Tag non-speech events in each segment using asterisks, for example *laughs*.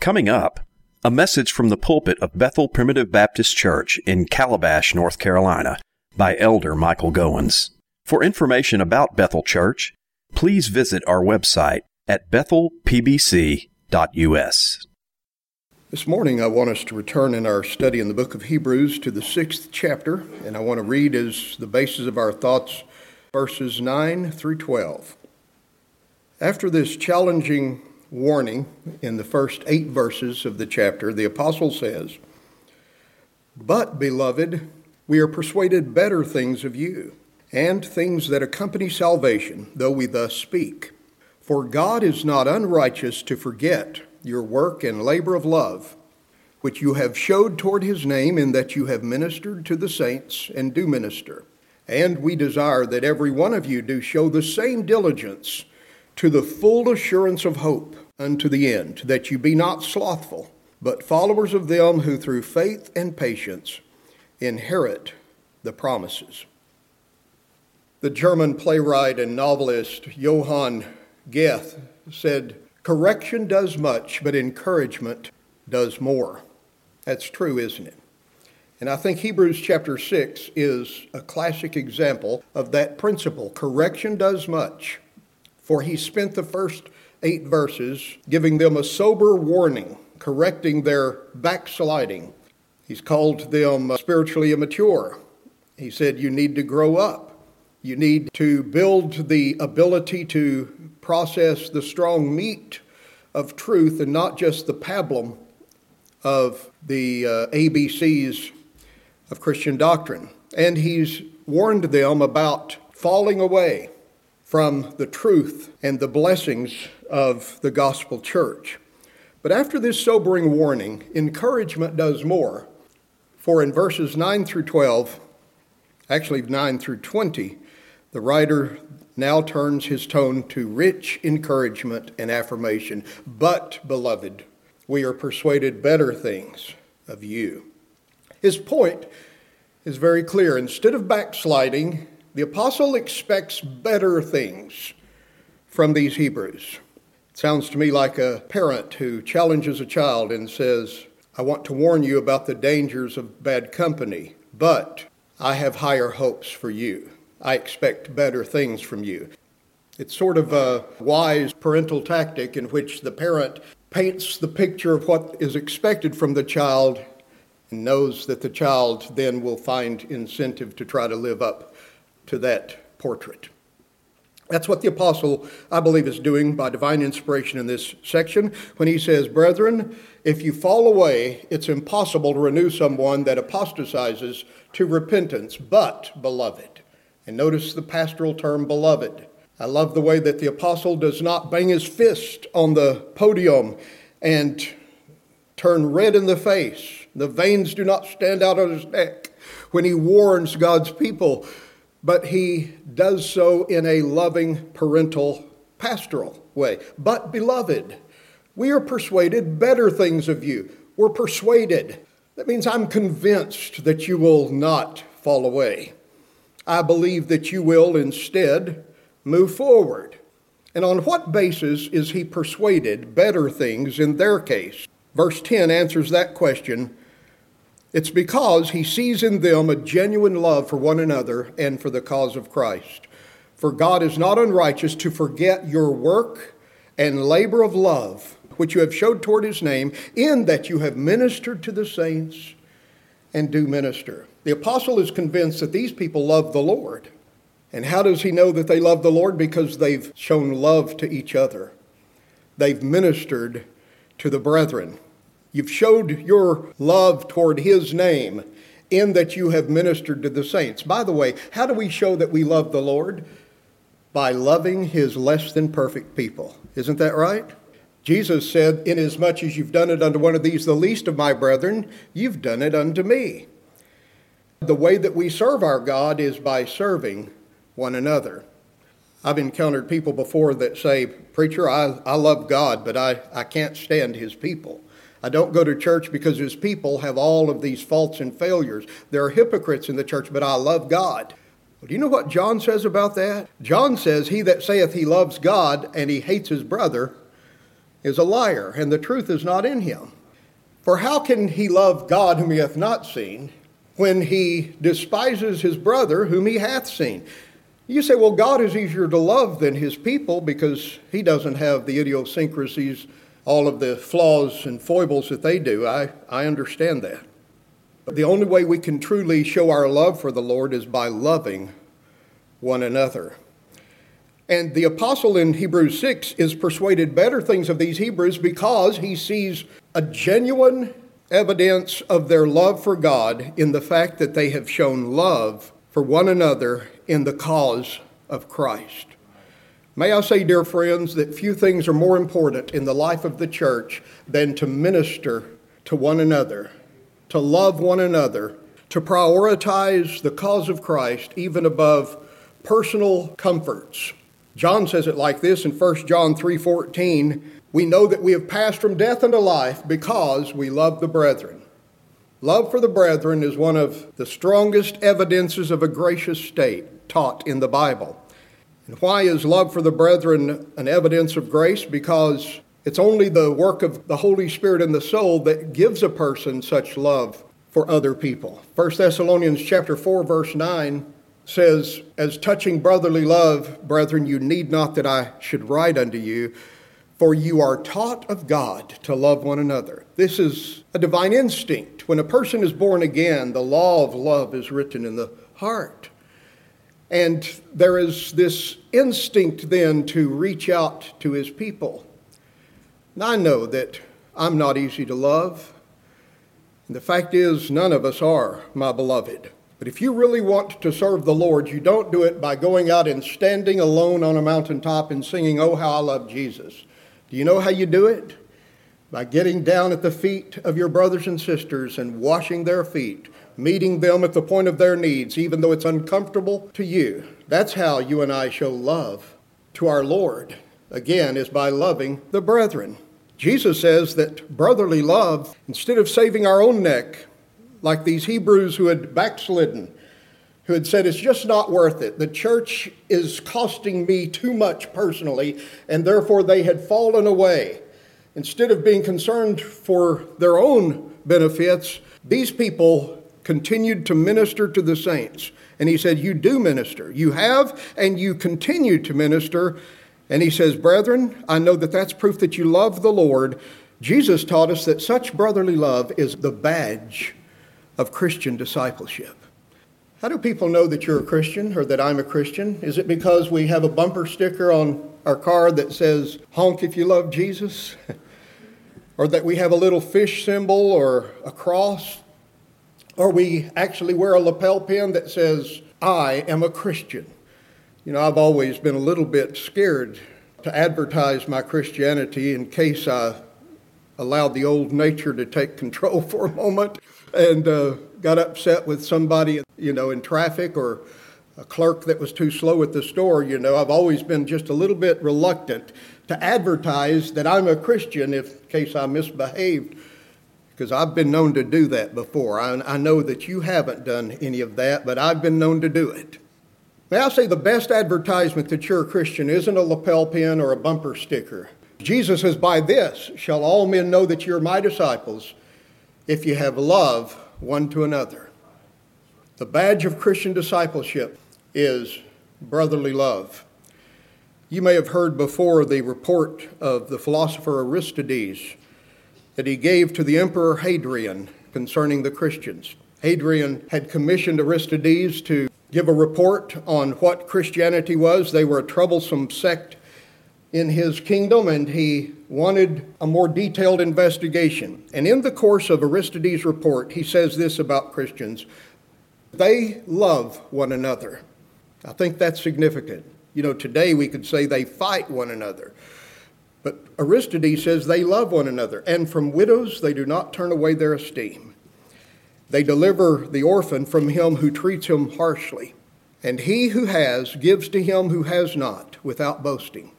Coming up, a message from the pulpit of Bethel Primitive Baptist Church in Calabash, North Carolina, by Elder Michael Goins. For information about Bethel Church, please visit our website at bethelpbc.us. This morning, I want us to return in our study in the book of Hebrews to the sixth chapter, and I want to read as the basis of our thoughts verses 9 through 12. After this challenging warning in the first eight verses of the chapter, the apostle says, But, beloved, we are persuaded better things of you, and things that accompany salvation, though we thus speak. For God is not unrighteous to forget your work and labor of love, which you have showed toward his name, in that you have ministered to the saints and do minister. And we desire that every one of you do show the same diligence to the full assurance of hope unto the end, that you be not slothful, but followers of them who through faith and patience inherit the promises. The German playwright and novelist Johann Goethe said, Correction does much, but encouragement does more. That's true, isn't it? And I think Hebrews chapter 6 is a classic example of that principle. Correction does much, for he spent the first eight verses giving them a sober warning, correcting their backsliding. He's called them spiritually immature. He said, You need to grow up. You need to build the ability to process the strong meat of truth and not just the pablum of the uh, ABCs of Christian doctrine. And he's warned them about falling away from the truth and the blessings of the gospel church. But after this sobering warning, encouragement does more. For in verses 9 through 12, actually 9 through 20, the writer now turns his tone to rich encouragement and affirmation. But, beloved, we are persuaded better things of you. His point is very clear. Instead of backsliding, the apostle expects better things from these Hebrews. It sounds to me like a parent who challenges a child and says, I want to warn you about the dangers of bad company, but I have higher hopes for you. I expect better things from you. It's sort of a wise parental tactic in which the parent paints the picture of what is expected from the child and knows that the child then will find incentive to try to live up to that portrait. That's what the apostle, I believe, is doing by divine inspiration in this section when he says, Brethren, if you fall away, it's impossible to renew someone that apostatizes to repentance, but, beloved. And notice the pastoral term, beloved. I love the way that the apostle does not bang his fist on the podium and turn red in the face. The veins do not stand out on his neck when he warns God's people but he does so in a loving, parental, pastoral way. But, beloved, we are persuaded better things of you. We're persuaded. That means I'm convinced that you will not fall away. I believe that you will instead move forward. And on what basis is he persuaded better things in their case? Verse 10 answers that question it's because he sees in them a genuine love for one another and for the cause of Christ. For God is not unrighteous to forget your work and labor of love, which you have showed toward his name, in that you have ministered to the saints and do minister. The apostle is convinced that these people love the Lord. And how does he know that they love the Lord? Because they've shown love to each other, they've ministered to the brethren. You've showed your love toward His name in that you have ministered to the saints. By the way, how do we show that we love the Lord? By loving His less than perfect people. Isn't that right? Jesus said, Inasmuch as you've done it unto one of these, the least of my brethren, you've done it unto me. The way that we serve our God is by serving one another. I've encountered people before that say, Preacher, I, I love God, but I, I can't stand his people. I don't go to church because his people have all of these faults and failures. There are hypocrites in the church, but I love God. Well, do you know what John says about that? John says, He that saith he loves God and he hates his brother is a liar, and the truth is not in him. For how can he love God whom he hath not seen, when he despises his brother whom he hath seen? You say, well, God is easier to love than his people because he doesn't have the idiosyncrasies, all of the flaws and foibles that they do. I, I understand that. But the only way we can truly show our love for the Lord is by loving one another. And the apostle in Hebrews 6 is persuaded better things of these Hebrews because he sees a genuine evidence of their love for God in the fact that they have shown love for one another in the cause of Christ. May I say, dear friends, that few things are more important in the life of the church than to minister to one another, to love one another, to prioritize the cause of Christ even above personal comforts. John says it like this in 1 John 3:14, we know that we have passed from death unto life because we love the brethren. Love for the brethren is one of the strongest evidences of a gracious state taught in the Bible. And why is love for the brethren an evidence of grace? Because it's only the work of the Holy Spirit in the soul that gives a person such love for other people. 1 Thessalonians chapter 4 verse 9 says, As touching brotherly love, brethren, you need not that I should write unto you, for you are taught of God to love one another. This is a divine instinct. When a person is born again, the law of love is written in the heart. And there is this instinct then to reach out to his people. I know that I'm not easy to love. And the fact is, none of us are, my beloved. But if you really want to serve the Lord, you don't do it by going out and standing alone on a mountaintop and singing, Oh, how I love Jesus. Do you know how you do it? By getting down at the feet of your brothers and sisters and washing their feet, meeting them at the point of their needs, even though it's uncomfortable to you. That's how you and I show love to our Lord. Again, is by loving the brethren. Jesus says that brotherly love, instead of saving our own neck, like these Hebrews who had backslidden, who had said, It's just not worth it. The church is costing me too much personally, and therefore they had fallen away. Instead of being concerned for their own benefits, these people continued to minister to the saints. And he said, You do minister. You have, and you continue to minister. And he says, Brethren, I know that that's proof that you love the Lord. Jesus taught us that such brotherly love is the badge of Christian discipleship. How do people know that you're a Christian or that I'm a Christian? Is it because we have a bumper sticker on our car that says, honk if you love Jesus? *laughs* or that we have a little fish symbol or a cross? Or we actually wear a lapel pin that says, I am a Christian? You know, I've always been a little bit scared to advertise my Christianity in case I allowed the old nature to take control *laughs* for a moment and uh, got upset with somebody, you know, in traffic or a clerk that was too slow at the store. You know, I've always been just a little bit reluctant to advertise that I'm a Christian if, in case I misbehaved, because I've been known to do that before. I, I know that you haven't done any of that, but I've been known to do it. May I say the best advertisement that you're a Christian isn't a lapel pin or a bumper sticker. Jesus says, By this shall all men know that you're my disciples if you have love one to another. The badge of Christian discipleship is brotherly love. You may have heard before the report of the philosopher Aristides that he gave to the Emperor Hadrian concerning the Christians. Hadrian had commissioned Aristides to give a report on what Christianity was. They were a troublesome sect in his kingdom, and he wanted a more detailed investigation. And in the course of Aristides' report, he says this about Christians they love one another. I think that's significant. You know, today we could say they fight one another. But Aristides says they love one another, and from widows they do not turn away their esteem. They deliver the orphan from him who treats him harshly, and he who has gives to him who has not without boasting.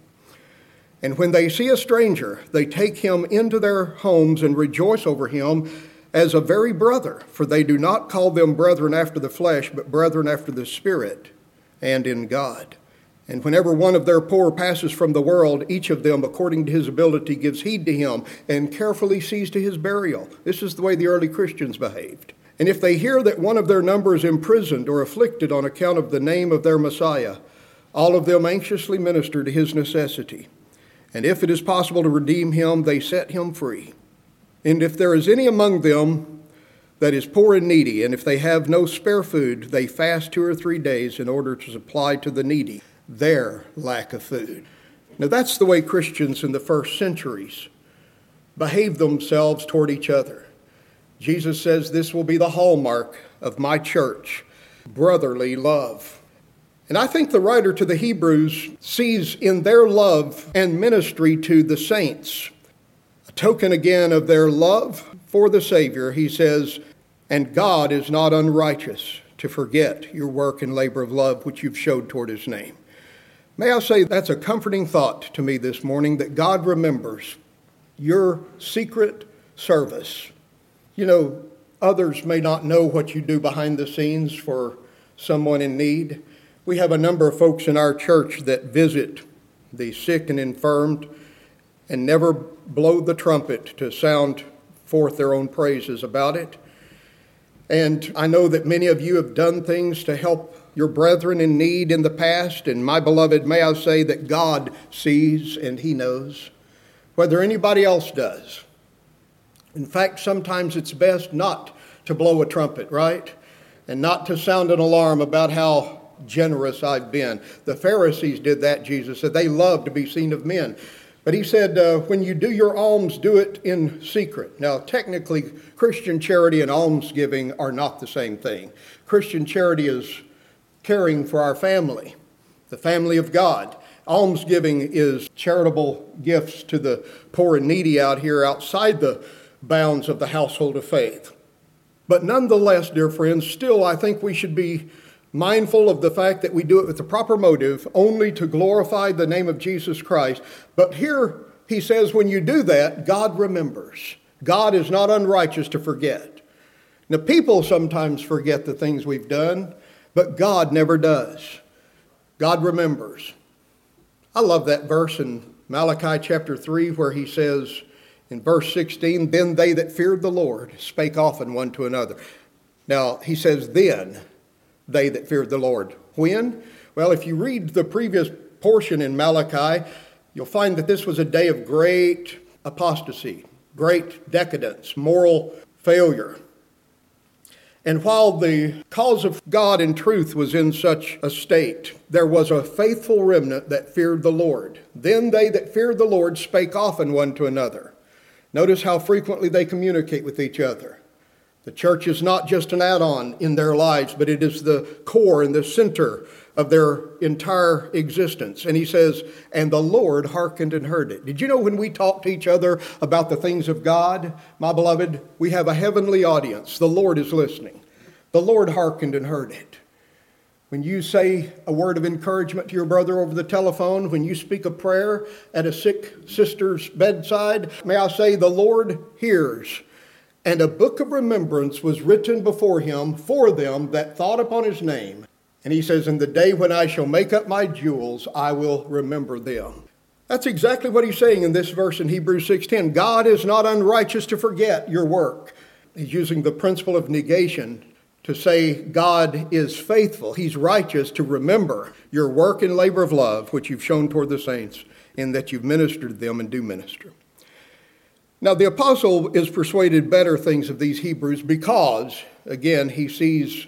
And when they see a stranger, they take him into their homes and rejoice over him as a very brother, for they do not call them brethren after the flesh, but brethren after the Spirit and in God. And whenever one of their poor passes from the world, each of them, according to his ability, gives heed to him and carefully sees to his burial. This is the way the early Christians behaved. And if they hear that one of their number is imprisoned or afflicted on account of the name of their Messiah, all of them anxiously minister to his necessity. And if it is possible to redeem him, they set him free. And if there is any among them that is poor and needy, and if they have no spare food, they fast two or three days in order to supply to the needy their lack of food. Now, that's the way Christians in the first centuries behaved themselves toward each other. Jesus says this will be the hallmark of my church brotherly love. And I think the writer to the Hebrews sees in their love and ministry to the saints a token again of their love for the Savior. He says, And God is not unrighteous to forget your work and labor of love which you've showed toward his name. May I say that's a comforting thought to me this morning that God remembers your secret service. You know, others may not know what you do behind the scenes for someone in need. We have a number of folks in our church that visit the sick and infirmed and never blow the trumpet to sound forth their own praises about it. And I know that many of you have done things to help your brethren in need in the past. And my beloved, may I say that God sees and He knows, whether anybody else does. In fact, sometimes it's best not to blow a trumpet, right? And not to sound an alarm about how generous I've been. The Pharisees did that, Jesus said. They love to be seen of men. But he said, uh, when you do your alms, do it in secret. Now, technically, Christian charity and almsgiving are not the same thing. Christian charity is caring for our family, the family of God. Almsgiving is charitable gifts to the poor and needy out here outside the bounds of the household of faith. But nonetheless, dear friends, still I think we should be mindful of the fact that we do it with the proper motive, only to glorify the name of Jesus Christ. But here he says, when you do that, God remembers. God is not unrighteous to forget. Now, people sometimes forget the things we've done, but God never does. God remembers. I love that verse in Malachi chapter 3 where he says in verse 16, Then they that feared the Lord spake often one to another. Now, he says, Then they that feared the Lord. When? Well, if you read the previous portion in Malachi, you'll find that this was a day of great apostasy, great decadence, moral failure. And while the cause of God and truth was in such a state, there was a faithful remnant that feared the Lord. Then they that feared the Lord spake often one to another. Notice how frequently they communicate with each other. The church is not just an add on in their lives, but it is the core and the center of their entire existence. And he says, And the Lord hearkened and heard it. Did you know when we talk to each other about the things of God, my beloved, we have a heavenly audience. The Lord is listening. The Lord hearkened and heard it. When you say a word of encouragement to your brother over the telephone, when you speak a prayer at a sick sister's bedside, may I say, the Lord hears and a book of remembrance was written before him for them that thought upon his name. And he says, In the day when I shall make up my jewels, I will remember them. That's exactly what he's saying in this verse in Hebrews 6:10. God is not unrighteous to forget your work. He's using the principle of negation to say God is faithful. He's righteous to remember your work and labor of love, which you've shown toward the saints, in that you've ministered to them and do minister. Now, the apostle is persuaded better things of these Hebrews because, again, he sees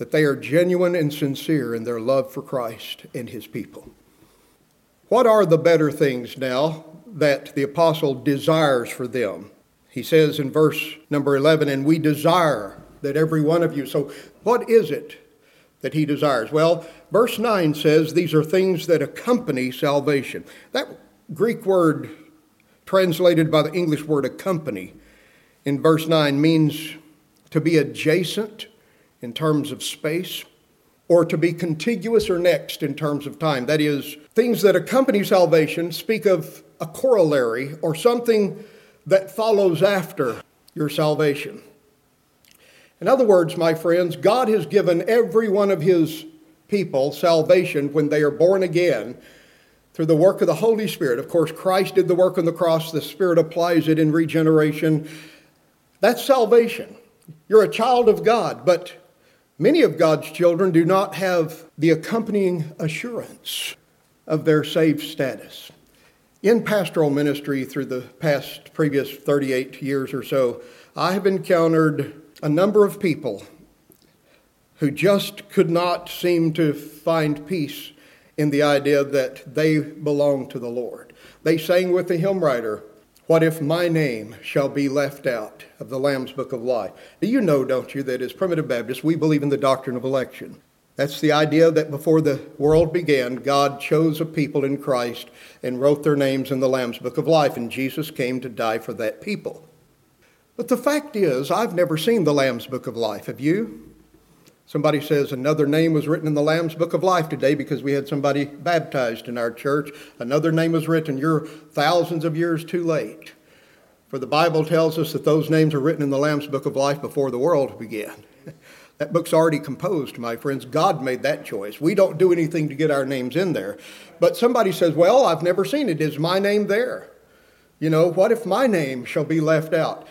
that they are genuine and sincere in their love for Christ and his people. What are the better things now that the apostle desires for them? He says in verse number 11, and we desire that every one of you. So, what is it that he desires? Well, verse 9 says these are things that accompany salvation. That Greek word translated by the English word accompany in verse 9 means to be adjacent in terms of space or to be contiguous or next in terms of time. That is, things that accompany salvation speak of a corollary or something that follows after your salvation. In other words, my friends, God has given every one of His people salvation when they are born again through the work of the Holy Spirit. Of course, Christ did the work on the cross, the Spirit applies it in regeneration. That's salvation. You're a child of God, but many of God's children do not have the accompanying assurance of their saved status. In pastoral ministry through the past previous 38 years or so, I have encountered a number of people who just could not seem to find peace in the idea that they belong to the Lord. They sang with the hymn writer, What if my name shall be left out of the Lamb's Book of Life? You know, don't you, that as primitive Baptists, we believe in the doctrine of election. That's the idea that before the world began, God chose a people in Christ and wrote their names in the Lamb's Book of Life, and Jesus came to die for that people. But the fact is, I've never seen the Lamb's Book of Life. Have you? Somebody says another name was written in the Lamb's Book of Life today because we had somebody baptized in our church. Another name was written. You're thousands of years too late. For the Bible tells us that those names are written in the Lamb's Book of Life before the world began. *laughs* That book's already composed, my friends. God made that choice. We don't do anything to get our names in there. But somebody says, Well, I've never seen it. Is my name there? You know, what if my name shall be left out?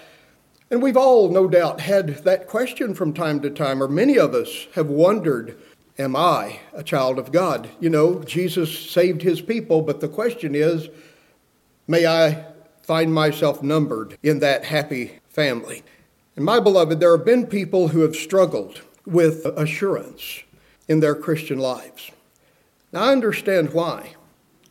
And we've all, no doubt, had that question from time to time, or many of us have wondered, Am I a child of God? You know, Jesus saved his people, but the question is, May I find myself numbered in that happy family? And my beloved, there have been people who have struggled with assurance in their Christian lives. Now, I understand why.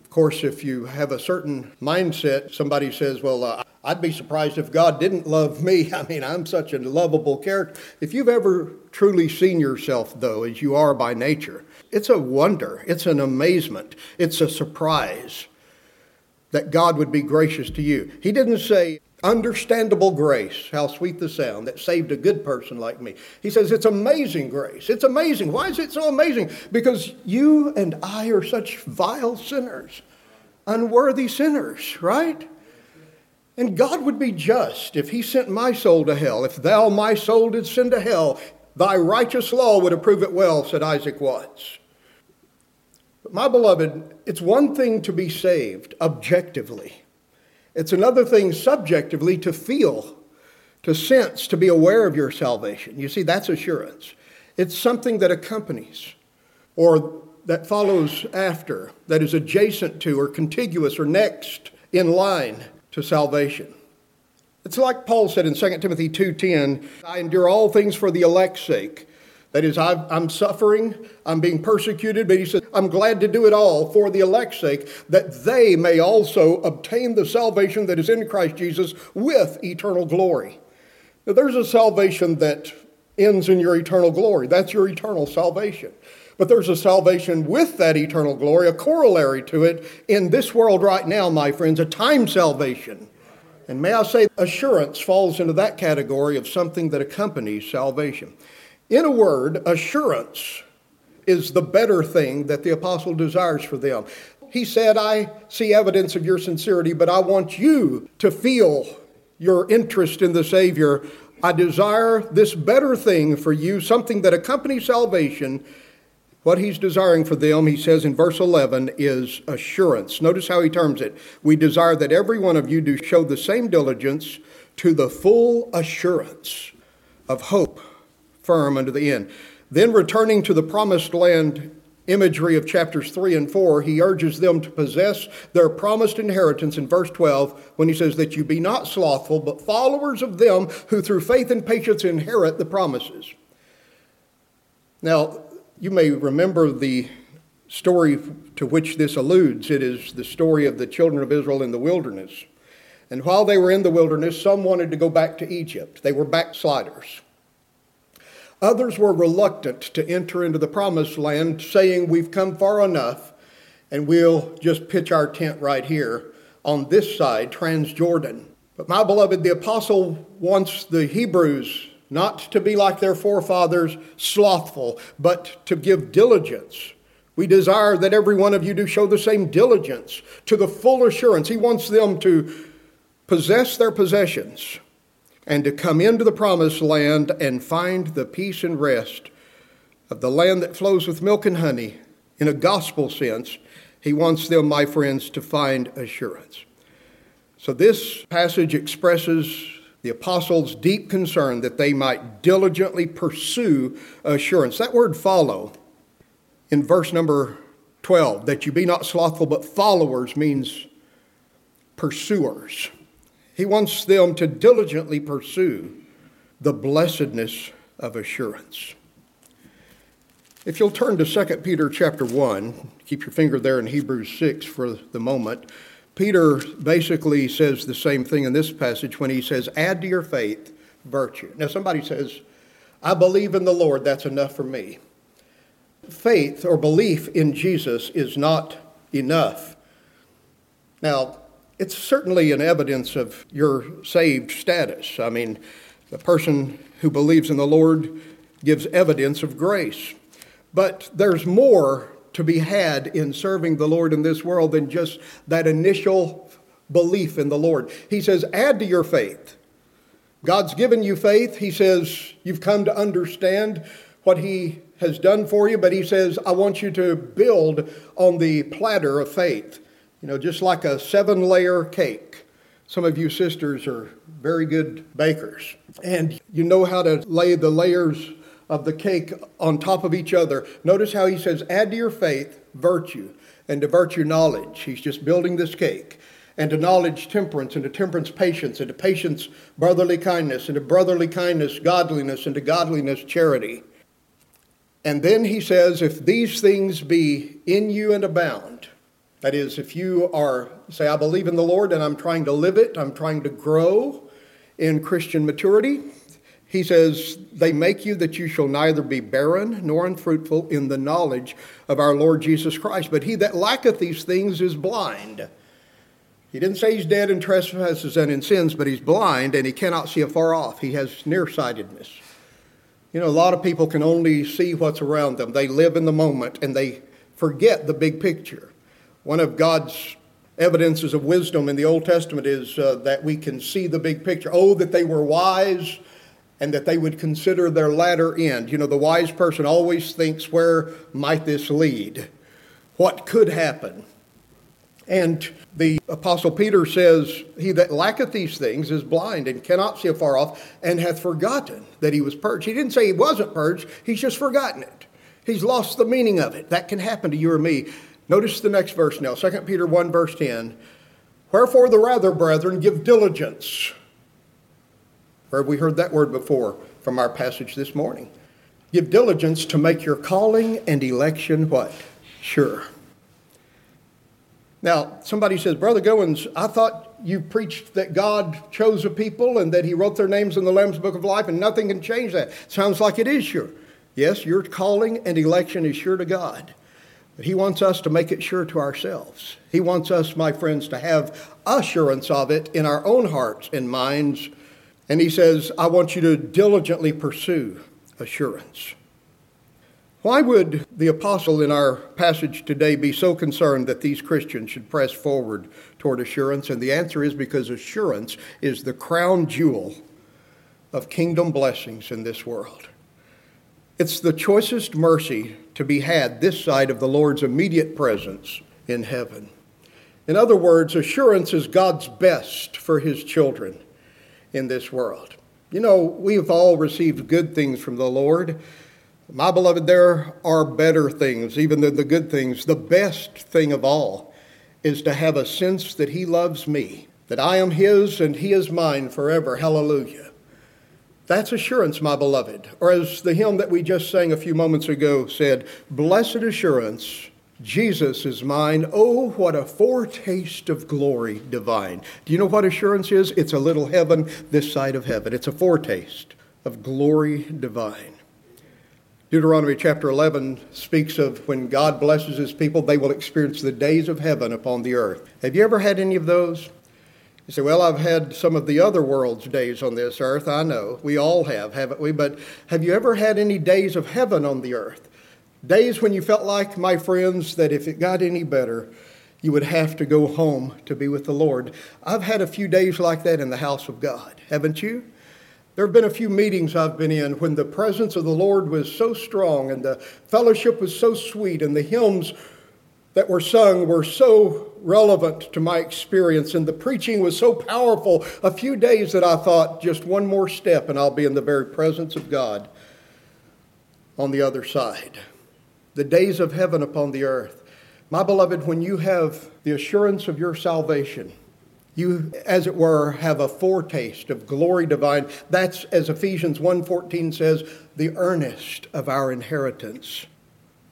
Of course, if you have a certain mindset, somebody says, Well, uh, I'd be surprised if God didn't love me. *laughs* I mean, I'm such a lovable character. If you've ever truly seen yourself, though, as you are by nature, it's a wonder, it's an amazement, it's a surprise that God would be gracious to you. He didn't say, Understandable grace, how sweet the sound that saved a good person like me. He says it's amazing grace. It's amazing. Why is it so amazing? Because you and I are such vile sinners, unworthy sinners, right? And God would be just if He sent my soul to hell. If thou, my soul, didst send to hell, thy righteous law would approve it well, said Isaac Watts. But my beloved, it's one thing to be saved objectively, it's another thing subjectively to feel, to sense, to be aware of your salvation. You see, that's assurance. It's something that accompanies or that follows after, that is adjacent to or contiguous or next in line to salvation. It's like Paul said in 2 Timothy 2:10, I endure all things for the elect's sake. That is, i am suffering, I'm being persecuted, but he said, I'm glad to do it all for the elect's sake, that they may also obtain the salvation that is in Christ Jesus with eternal glory. Now, there's a salvation that ends in your eternal glory. That's your eternal salvation. But there's a salvation with that eternal glory, a corollary to it in this world right now, my friends, a time salvation. And may I say, assurance falls into that category of something that accompanies salvation. In a word, assurance is the better thing that the apostle desires for them. He said, I see evidence of your sincerity, but I want you to feel your interest in the Savior. I desire this better thing for you, something that accompanies salvation what he's desiring for them, he says in verse 11, is assurance. Notice how he terms it. We desire that every one of you do show the same diligence to the full assurance of hope firm unto the end. Then, returning to the promised land imagery of chapters 3 and 4, he urges them to possess their promised inheritance in verse 12 when he says that you be not slothful, but followers of them who through faith and patience inherit the promises. Now, you may remember the story to which this alludes. It is the story of the children of Israel in the wilderness. And while they were in the wilderness, some wanted to go back to Egypt. They were backsliders. Others were reluctant to enter into the promised land, saying, We've come far enough and we'll just pitch our tent right here on this side, Transjordan. But my beloved, the apostle wants the Hebrews not to be like their forefathers, slothful, but to give diligence. We desire that every one of you do show the same diligence to the full assurance. He wants them to possess their possessions and to come into the promised land and find the peace and rest of the land that flows with milk and honey, in a gospel sense, he wants them, my friends, to find assurance. So this passage expresses the apostles' deep concern that they might diligently pursue assurance. That word follow in verse number 12, that you be not slothful but followers, means pursuers. He wants them to diligently pursue the blessedness of assurance. If you'll turn to 2 Peter chapter 1, keep your finger there in Hebrews 6 for the moment. Peter basically says the same thing in this passage when he says, Add to your faith virtue. Now, somebody says, I believe in the Lord, that's enough for me. Faith or belief in Jesus is not enough. Now, it's certainly an evidence of your saved status. I mean, the person who believes in the Lord gives evidence of grace. But there's more to be had in serving the Lord in this world than just that initial belief in the Lord. He says, add to your faith. God's given you faith. He says, you've come to understand what He has done for you, but He says, I want you to build on the platter of faith. You know, just like a seven layer cake. Some of you sisters are very good bakers, and you know how to lay the layers of the cake on top of each other. Notice how he says, add to your faith virtue, and to virtue knowledge. He's just building this cake. And to knowledge, temperance, and to temperance, patience, and to patience, brotherly kindness, and to brotherly kindness, godliness, and to godliness, charity. And then he says, if these things be in you and abound, that is, if you are, say, I believe in the Lord and I'm trying to live it, I'm trying to grow in Christian maturity, he says, They make you that you shall neither be barren nor unfruitful in the knowledge of our Lord Jesus Christ. But he that lacketh these things is blind. He didn't say he's dead in trespasses and in sins, but he's blind and he cannot see afar off. He has nearsightedness. You know, a lot of people can only see what's around them. They live in the moment and they forget the big picture. One of God's evidences of wisdom in the Old Testament is uh, that we can see the big picture. Oh, that they were wise and that they would consider their latter end. You know, the wise person always thinks, where might this lead? What could happen? And the Apostle Peter says, He that lacketh these things is blind and cannot see afar off, and hath forgotten that he was purged. He didn't say he wasn't purged, he's just forgotten it. He's lost the meaning of it. That can happen to you or me. Notice the next verse now, 2 Peter 1, verse 10. Wherefore the rather, brethren, give diligence where have we heard that word before from our passage this morning? Give diligence to make your calling and election what? Sure. Now, somebody says, Brother Goins, I thought you preached that God chose a people and that He wrote their names in the Lamb's Book of Life and nothing can change that. Sounds like it is sure. Yes, your calling and election is sure to God. But He wants us to make it sure to ourselves. He wants us, my friends, to have assurance of it in our own hearts and minds and he says, I want you to diligently pursue assurance. Why would the apostle in our passage today be so concerned that these Christians should press forward toward assurance? And the answer is because assurance is the crown jewel of kingdom blessings in this world. It's the choicest mercy to be had this side of the Lord's immediate presence in heaven. In other words, assurance is God's best for his children in this world. You know, we've all received good things from the Lord. My beloved, there are better things, even than the good things. The best thing of all is to have a sense that He loves me, that I am His and He is mine forever. Hallelujah. That's assurance, my beloved. Or as the hymn that we just sang a few moments ago said, Blessed assurance Jesus is mine. Oh, what a foretaste of glory divine. Do you know what assurance is? It's a little heaven this side of heaven. It's a foretaste of glory divine. Deuteronomy chapter 11 speaks of when God blesses his people, they will experience the days of heaven upon the earth. Have you ever had any of those? You say, Well, I've had some of the other world's days on this earth. I know. We all have, haven't we? But have you ever had any days of heaven on the earth? Days when you felt like, my friends, that if it got any better, you would have to go home to be with the Lord. I've had a few days like that in the house of God, haven't you? There have been a few meetings I've been in when the presence of the Lord was so strong and the fellowship was so sweet and the hymns that were sung were so relevant to my experience and the preaching was so powerful a few days that I thought just one more step and I'll be in the very presence of God on the other side. The days of heaven upon the earth. My beloved, when you have the assurance of your salvation, you as it were have a foretaste of glory divine. That's as ephesians 1.14 says the earnest of our inheritance.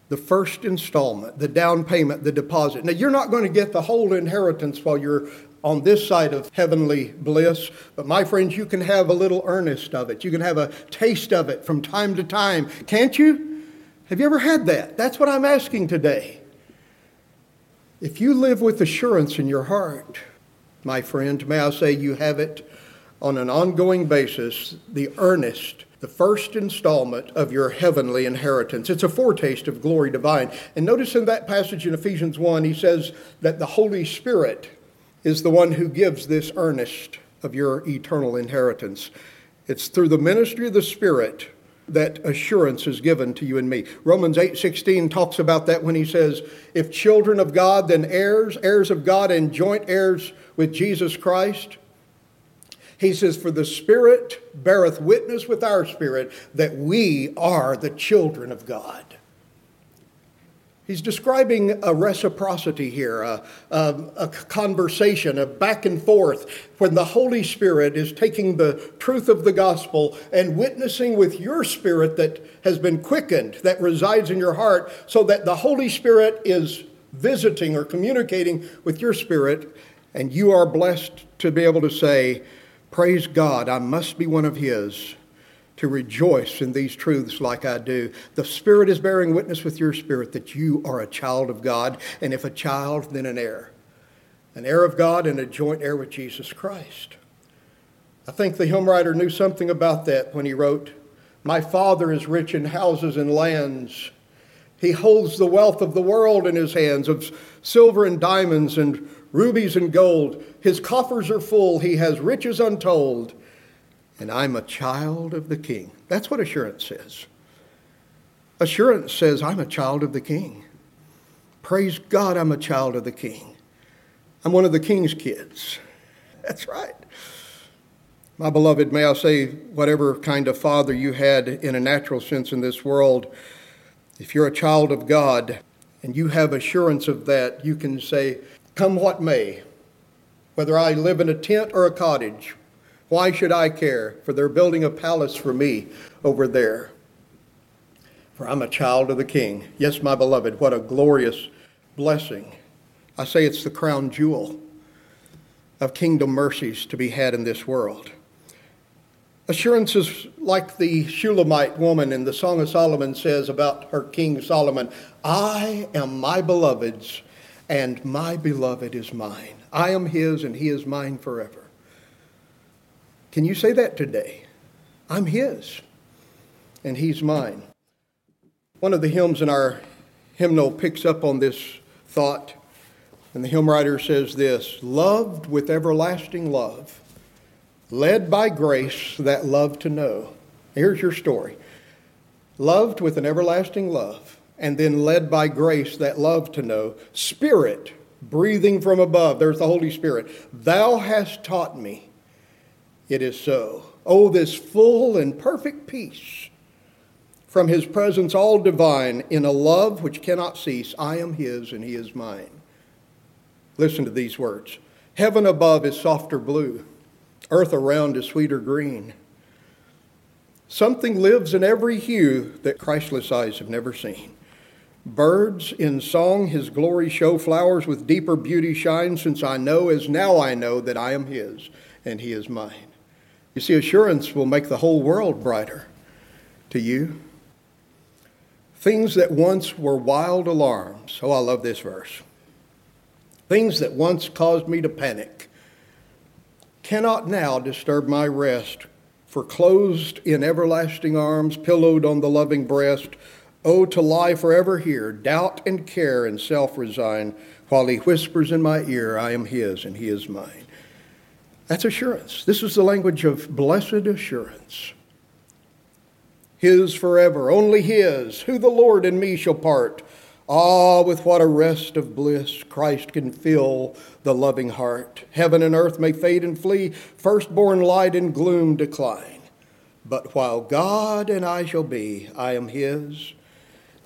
The first installment the down payment the deposit. Now you're not going to get the whole inheritance while you're on this side of heavenly bliss but my friends you can have a little earnest of it. You can have a taste of it from time to time. Can't you have you ever had that that's what i'm asking today if you live with assurance in your heart my friend. May I say you have it on an ongoing basis, the earnest, the first installment of your heavenly inheritance. It's a foretaste of glory divine. And notice in that passage in Ephesians 1, he says that the Holy Spirit is the one who gives this earnest of your eternal inheritance. It's through the ministry of the Spirit that assurance is given to you and me. Romans 8:16 talks about that when he says, "If children of God, then heirs, heirs of God and joint heirs with Jesus Christ." He says, "For the Spirit beareth witness with our spirit that we are the children of God." He's describing a reciprocity here, a, a, a, conversation, a back and forth, when the Holy Spirit is taking the truth of the gospel and witnessing with your spirit that has been quickened, that resides in your heart, so that the Holy Spirit is visiting or communicating with your spirit, and you are blessed to be able to say, Praise God, I must be one of His to rejoice in these truths like I do. The Spirit is bearing witness with your spirit that you are a child of God, and if a child, then an heir. An heir of God and a joint heir with Jesus Christ. I think the hymn writer knew something about that when he wrote, My Father is rich in houses and lands. He holds the wealth of the world in his hands, of silver and diamonds and rubies and gold. His coffers are full, he has riches untold and I'm a child of the King. That's what assurance says. Assurance says, I'm a child of the King. Praise God, I'm a child of the King. I'm one of the King's kids. That's right. My beloved, may I say, whatever kind of father you had in a natural sense in this world, if you're a child of God and you have assurance of that, you can say, Come what may, whether I live in a tent or a cottage, why should I care? For they're building a palace for me over there. For I'm a child of the King. Yes, my beloved, what a glorious blessing. I say it's the crown jewel of kingdom mercies to be had in this world. Assurances like the Shulamite woman in the Song of Solomon says about her King Solomon I am my beloved's, and my beloved is mine. I am his, and he is mine forever. Can you say that today? I'm His, and He's mine. One of the hymns in our hymnal picks up on this thought, and the hymn writer says this Loved with everlasting love, led by grace that love to know. Here's your story loved with an everlasting love, and then led by grace that love to know, Spirit breathing from above. There's the Holy Spirit. Thou hast taught me it is so. Oh, this full and perfect peace from his presence, all divine, in a love which cannot cease. I am his and he is mine. Listen to these words Heaven above is softer blue, earth around is sweeter green. Something lives in every hue that Christless eyes have never seen. Birds in song his glory show, flowers with deeper beauty shine, since I know as now I know that I am his and he is mine. You see, assurance will make the whole world brighter to you. Things that once were wild alarms. Oh, I love this verse. Things that once caused me to panic cannot now disturb my rest, for closed in everlasting arms, pillowed on the loving breast, oh, to lie forever here, doubt and care and self resign, while he whispers in my ear, I am his and he is mine. That's assurance. This is the language of blessed assurance. His forever, only His, who the Lord and me shall part. Ah, with what a rest of bliss Christ can fill the loving heart. Heaven and earth may fade and flee, firstborn light and gloom decline. But while God and I shall be, I am His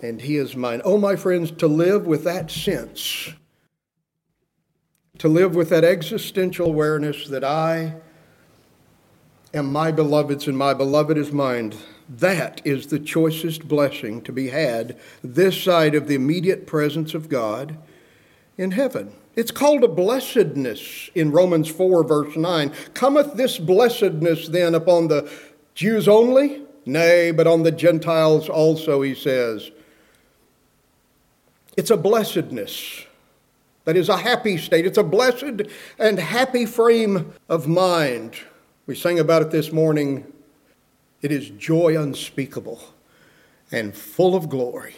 and He is mine. Oh, my friends, to live with that sense, to live with that existential awareness that I am my beloved's and my beloved is mine, that is the choicest blessing to be had this side of the immediate presence of God in heaven. It's called a blessedness in Romans 4, verse 9. Cometh this blessedness then upon the Jews only? Nay, but on the Gentiles also, he says. It's a blessedness. That is a happy state. It's a blessed and happy frame of mind. We sang about it this morning. It is joy unspeakable and full of glory.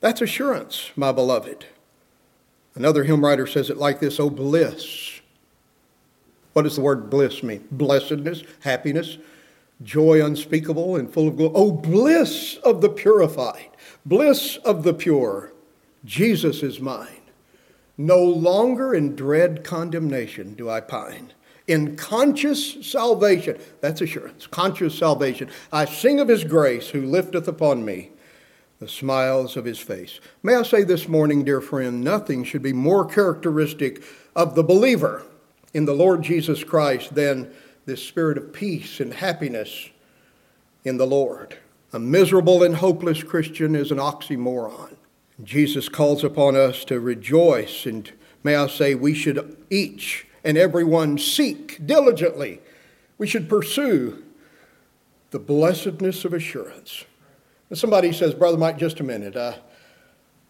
That's assurance, my beloved. Another hymn writer says it like this Oh, bliss. What does the word bliss mean? Blessedness, happiness, joy unspeakable and full of glory. Oh, bliss of the purified, bliss of the pure. Jesus is mine. No longer in dread condemnation do I pine. In conscious salvation, that's assurance, conscious salvation, I sing of his grace who lifteth upon me the smiles of his face. May I say this morning, dear friend, nothing should be more characteristic of the believer in the Lord Jesus Christ than this spirit of peace and happiness in the Lord. A miserable and hopeless Christian is an oxymoron. Jesus calls upon us to rejoice, and may I say, we should each and every one seek diligently. We should pursue the blessedness of assurance. And somebody says, Brother Mike, just a minute. Uh,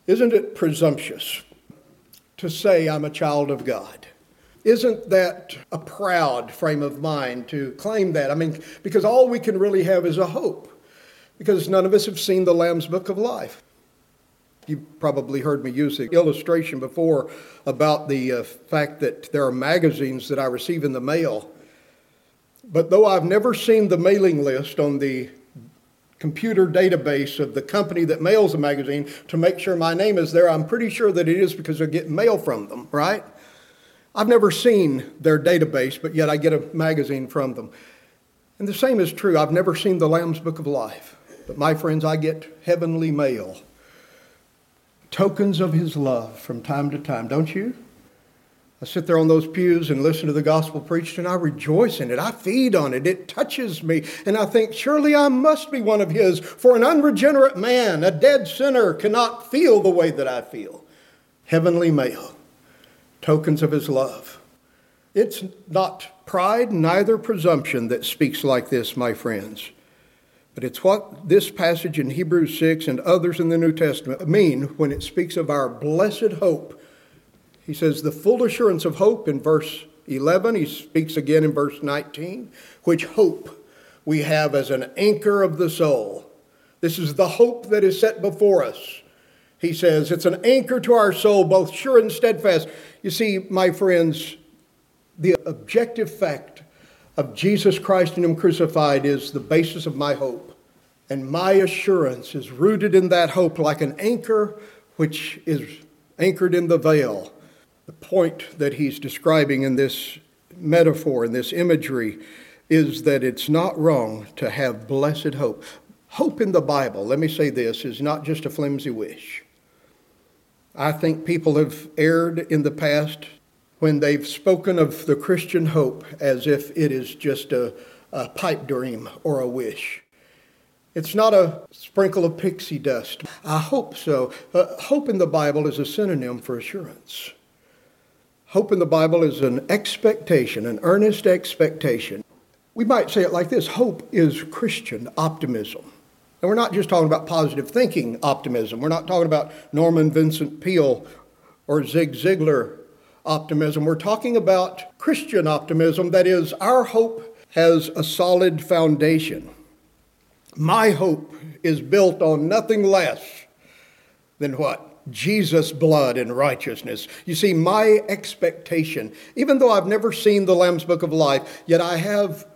isn't it presumptuous to say I'm a child of God? Isn't that a proud frame of mind to claim that? I mean, because all we can really have is a hope, because none of us have seen the Lamb's Book of Life. You've probably heard me use the illustration before about the uh, fact that there are magazines that I receive in the mail. But though I've never seen the mailing list on the computer database of the company that mails the magazine to make sure my name is there, I'm pretty sure that it is because I get mail from them, right? I've never seen their database, but yet I get a magazine from them. And the same is true. I've never seen the Lamb's Book of Life. But my friends, I get heavenly mail tokens of his love from time to time, don't you? I sit there on those pews and listen to the gospel preached, and I rejoice in it. I feed on it. It touches me. And I think, surely I must be one of his. For an unregenerate man, a dead sinner, cannot feel the way that I feel. Heavenly mail, tokens of his love. It's not pride, neither presumption that speaks like this, my friends. But it's what this passage in Hebrews 6 and others in the New Testament mean when it speaks of our blessed hope. He says, the full assurance of hope in verse 11. He speaks again in verse 19, which hope we have as an anchor of the soul. This is the hope that is set before us. He says it's an anchor to our soul, both sure and steadfast. You see, my friends, the objective fact of Jesus Christ and Him crucified is the basis of my hope. And my assurance is rooted in that hope like an anchor which is anchored in the veil. The point that he's describing in this metaphor, in this imagery, is that it's not wrong to have blessed hope. Hope in the Bible, let me say this, is not just a flimsy wish. I think people have erred in the past when they've spoken of the Christian hope as if it is just a, a pipe dream or a wish. It's not a sprinkle of pixie dust. I hope so. Uh, hope in the Bible is a synonym for assurance. Hope in the Bible is an expectation, an earnest expectation. We might say it like this hope is Christian optimism. And we're not just talking about positive thinking optimism. We're not talking about Norman Vincent Peale or Zig Ziglar optimism. We're talking about Christian optimism, that is, our hope has a solid foundation. My hope is built on nothing less than what? Jesus' blood and righteousness. You see, my expectation, even though I've never seen the Lamb's Book of Life, yet I have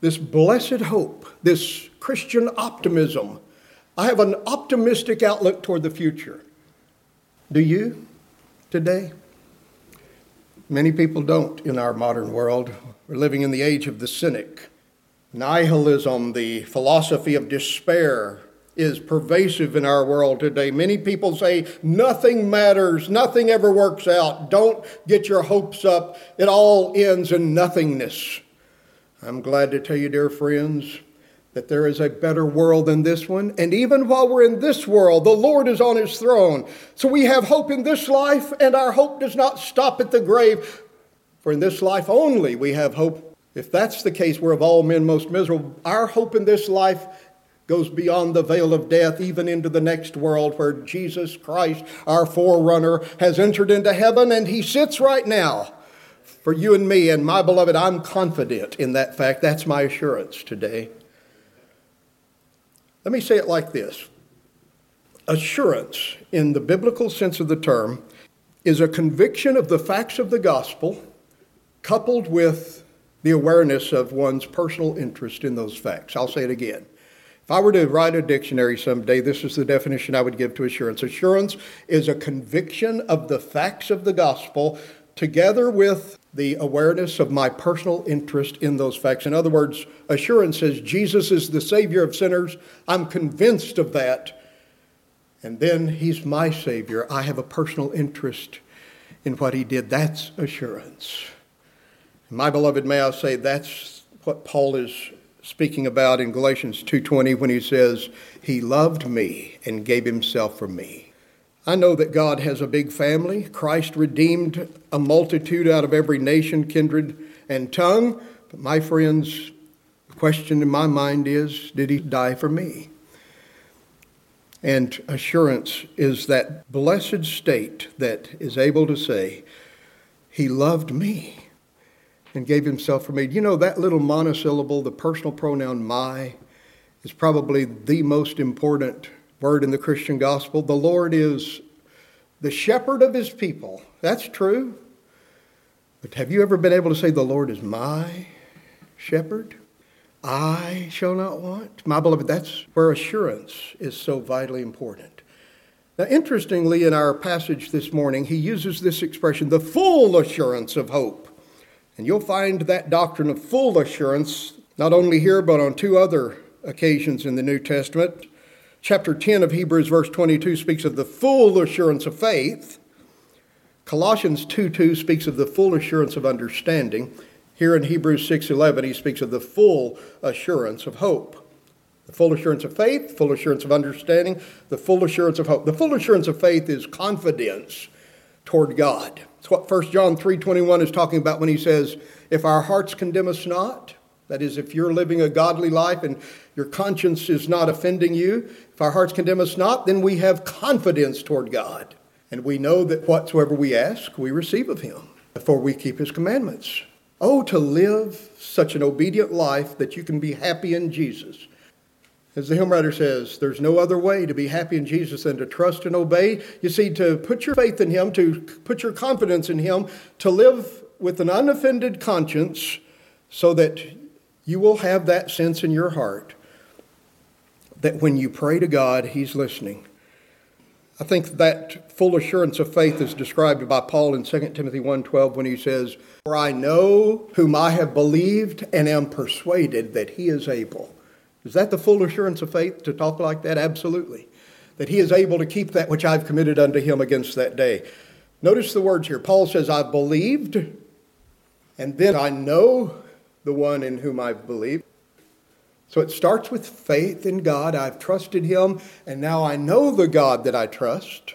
this blessed hope, this Christian optimism. I have an optimistic outlook toward the future. Do you today? Many people don't in our modern world. We're living in the age of the cynic. Nihilism, the philosophy of despair, is pervasive in our world today. Many people say nothing matters, nothing ever works out. Don't get your hopes up. It all ends in nothingness. I'm glad to tell you, dear friends, that there is a better world than this one. And even while we're in this world, the Lord is on his throne. So we have hope in this life, and our hope does not stop at the grave. For in this life only we have hope. If that's the case, we're of all men most miserable. Our hope in this life goes beyond the veil of death, even into the next world where Jesus Christ, our forerunner, has entered into heaven and he sits right now for you and me. And my beloved, I'm confident in that fact. That's my assurance today. Let me say it like this Assurance, in the biblical sense of the term, is a conviction of the facts of the gospel coupled with the awareness of one's personal interest in those facts. I'll say it again. If I were to write a dictionary someday, this is the definition I would give to assurance. Assurance is a conviction of the facts of the gospel together with the awareness of my personal interest in those facts. In other words, assurance says Jesus is the Savior of sinners. I'm convinced of that. And then He's my Savior. I have a personal interest in what He did. That's assurance. My beloved, may I say that's what Paul is speaking about in Galatians 2:20 when he says, "He loved me and gave himself for me." I know that God has a big family. Christ redeemed a multitude out of every nation, kindred, and tongue. But my friends, the question in my mind is, did he die for me? And assurance is that blessed state that is able to say, He loved me and gave himself for me. You know, that little monosyllable, the personal pronoun my, is probably the most important word in the Christian gospel. The Lord is the shepherd of his people. That's true. But have you ever been able to say, The Lord is my shepherd? I shall not want. My beloved, that's where assurance is so vitally important. Now, interestingly, in our passage this morning, he uses this expression, the full assurance of hope. And you'll find that doctrine of full assurance not only here, but on two other occasions in the New Testament. Chapter 10 of Hebrews, verse 22, speaks of the full assurance of faith. Colossians 2 2 speaks of the full assurance of understanding. Here in Hebrews 6:11 he speaks of the full assurance of hope. The full assurance of faith, full assurance of understanding, the full assurance of hope. The full assurance of faith is confidence toward God. It's what 1 John 3:21 is talking about when he says, "If our hearts condemn us not, that is if you're living a godly life and your conscience is not offending you, if our hearts condemn us not, then we have confidence toward God. And we know that whatsoever we ask, we receive of him, for we keep his commandments. Oh, to live such an obedient life that you can be happy in Jesus as the hymn writer says, there's no other way to be happy in Jesus than to trust and obey. You see, to put your faith in Him, to put your confidence in Him, to live with an unoffended conscience so that you will have that sense in your heart that when you pray to God, He's listening. I think that full assurance of faith is described by Paul in 2 Timothy 1:12 when he says, "For I know whom I have believed and am persuaded that he is able is that the full assurance of faith to talk like that? Absolutely. That he is able to keep that which I've committed unto him against that day. Notice the words here. Paul says, I've believed, and then I know the one in whom I've believed. So it starts with faith in God. I've trusted him, and now I know the God that I trust.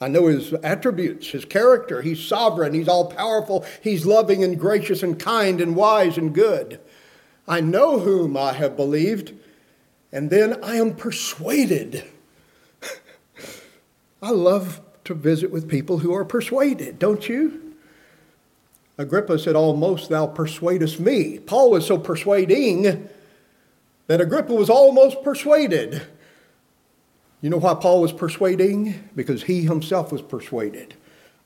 I know his attributes, his character. He's sovereign, he's all powerful, he's loving and gracious and kind and wise and good. I know whom I have believed, and then I am persuaded. *laughs* I love to visit with people who are persuaded, don't you? Agrippa said, Almost thou persuadest me. Paul was so persuading that Agrippa was almost persuaded. You know why Paul was persuading? Because he himself was persuaded.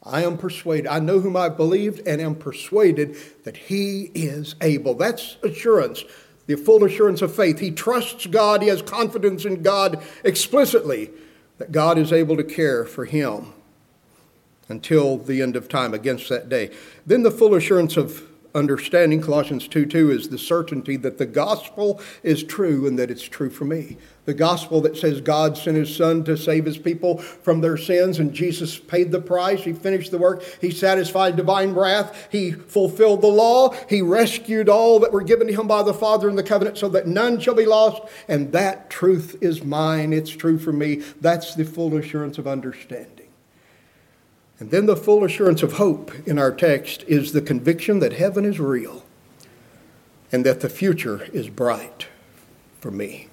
I am persuaded. I know whom I believed and am persuaded that he is able. That's assurance, the full assurance of faith. He trusts God, he has confidence in God explicitly that God is able to care for him until the end of time against that day. Then the full assurance of understanding, Colossians 2 2, is the certainty that the gospel is true and that it's true for me. The gospel that says God sent his son to save his people from their sins and Jesus paid the price. He finished the work. He satisfied divine wrath. He fulfilled the law. He rescued all that were given to him by the Father in the covenant so that none shall be lost. And that truth is mine. It's true for me. That's the full assurance of understanding. And then the full assurance of hope in our text is the conviction that heaven is real and that the future is bright for me.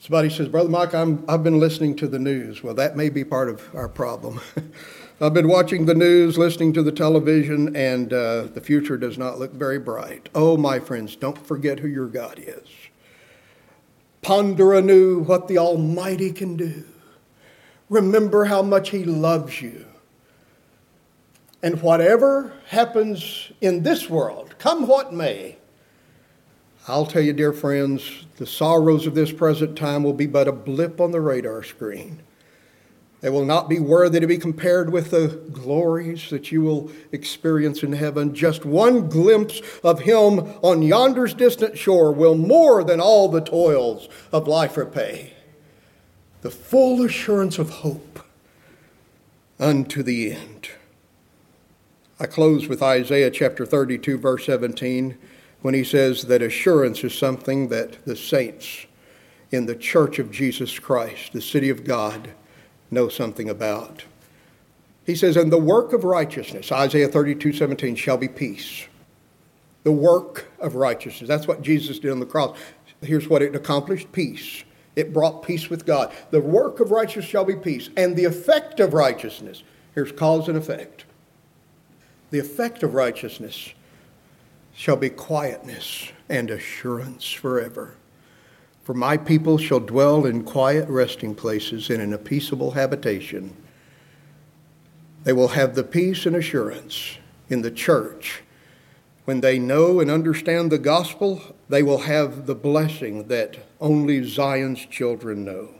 Somebody says, Brother Mike, I'm, I've been listening to the news. Well, that may be part of our problem. *laughs* I've been watching the news, listening to the television, and uh, the future does not look very bright. Oh, my friends, don't forget who your God is. Ponder anew what the Almighty can do. Remember how much He loves you. And whatever happens in this world, come what may, I'll tell you, dear friends, the sorrows of this present time will be but a blip on the radar screen. They will not be worthy to be compared with the glories that you will experience in heaven. Just one glimpse of Him on yonder's distant shore will more than all the toils of life repay. The full assurance of hope unto the end. I close with Isaiah chapter 32, verse 17 when he says that assurance is something that the saints in the church of Jesus Christ, the city of God, know something about. He says, And the work of righteousness, Isaiah 32 17, shall be peace. The work of righteousness. That's what Jesus did on the cross. Here's what it accomplished peace. It brought peace with God. The work of righteousness shall be peace. And the effect of righteousness, here's cause and effect. The effect of righteousness shall be quietness and assurance forever. For my people shall dwell in quiet resting places and in a peaceable habitation. They will have the peace and assurance in the church. When they know and understand the gospel, they will have the blessing that only Zion's children know.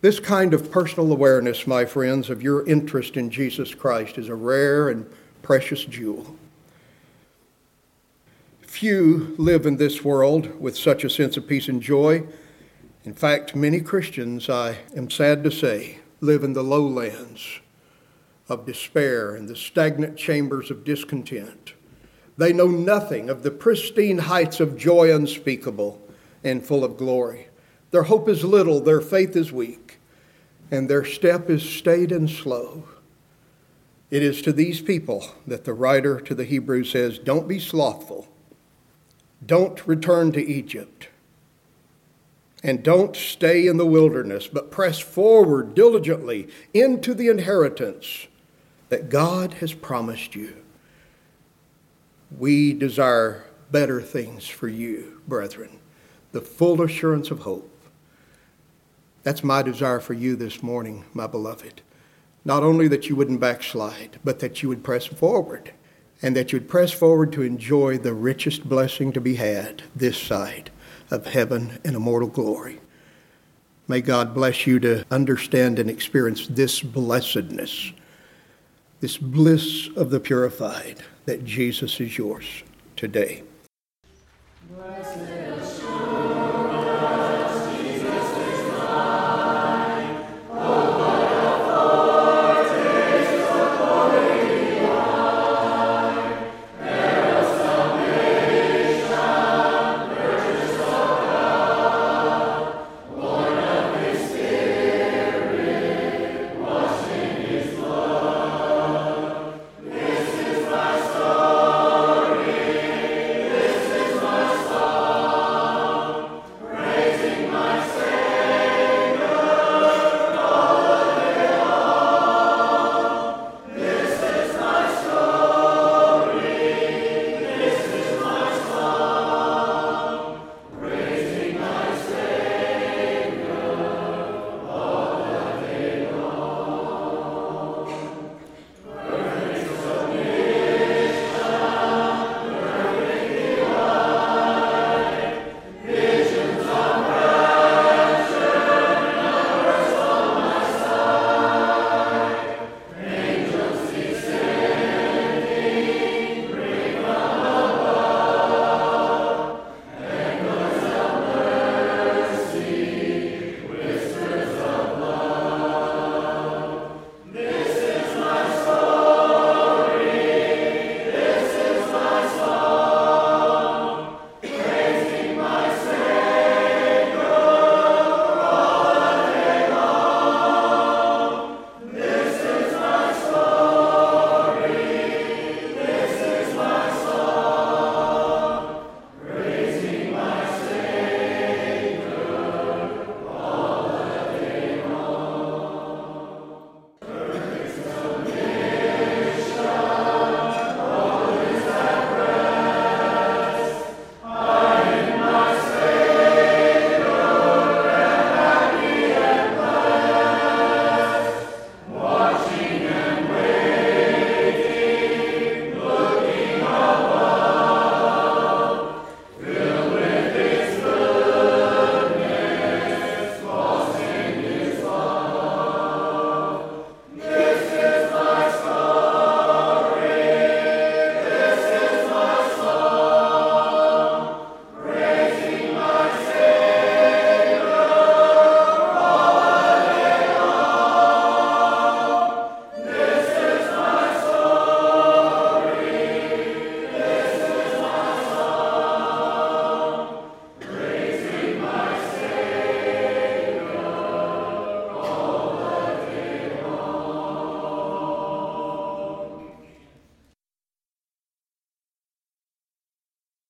This kind of personal awareness, my friends, of your interest in Jesus Christ is a rare and precious jewel. Few live in this world with such a sense of peace and joy. In fact, many Christians, I am sad to say, live in the lowlands of despair and the stagnant chambers of discontent. They know nothing of the pristine heights of joy unspeakable and full of glory. Their hope is little, their faith is weak, and their step is staid and slow. It is to these people that the writer to the Hebrews says, Don't be slothful don't return to Egypt. And don't stay in the wilderness, but press forward diligently into the inheritance that God has promised you. We desire better things for you, brethren, the full assurance of hope. That's my desire for you this morning, my beloved. Not only that you wouldn't backslide, but that you would press forward and that you'd press forward to enjoy the richest blessing to be had this side of heaven and immortal glory. May God bless you to understand and experience this blessedness, this bliss of the purified, that Jesus is yours today. Blessed.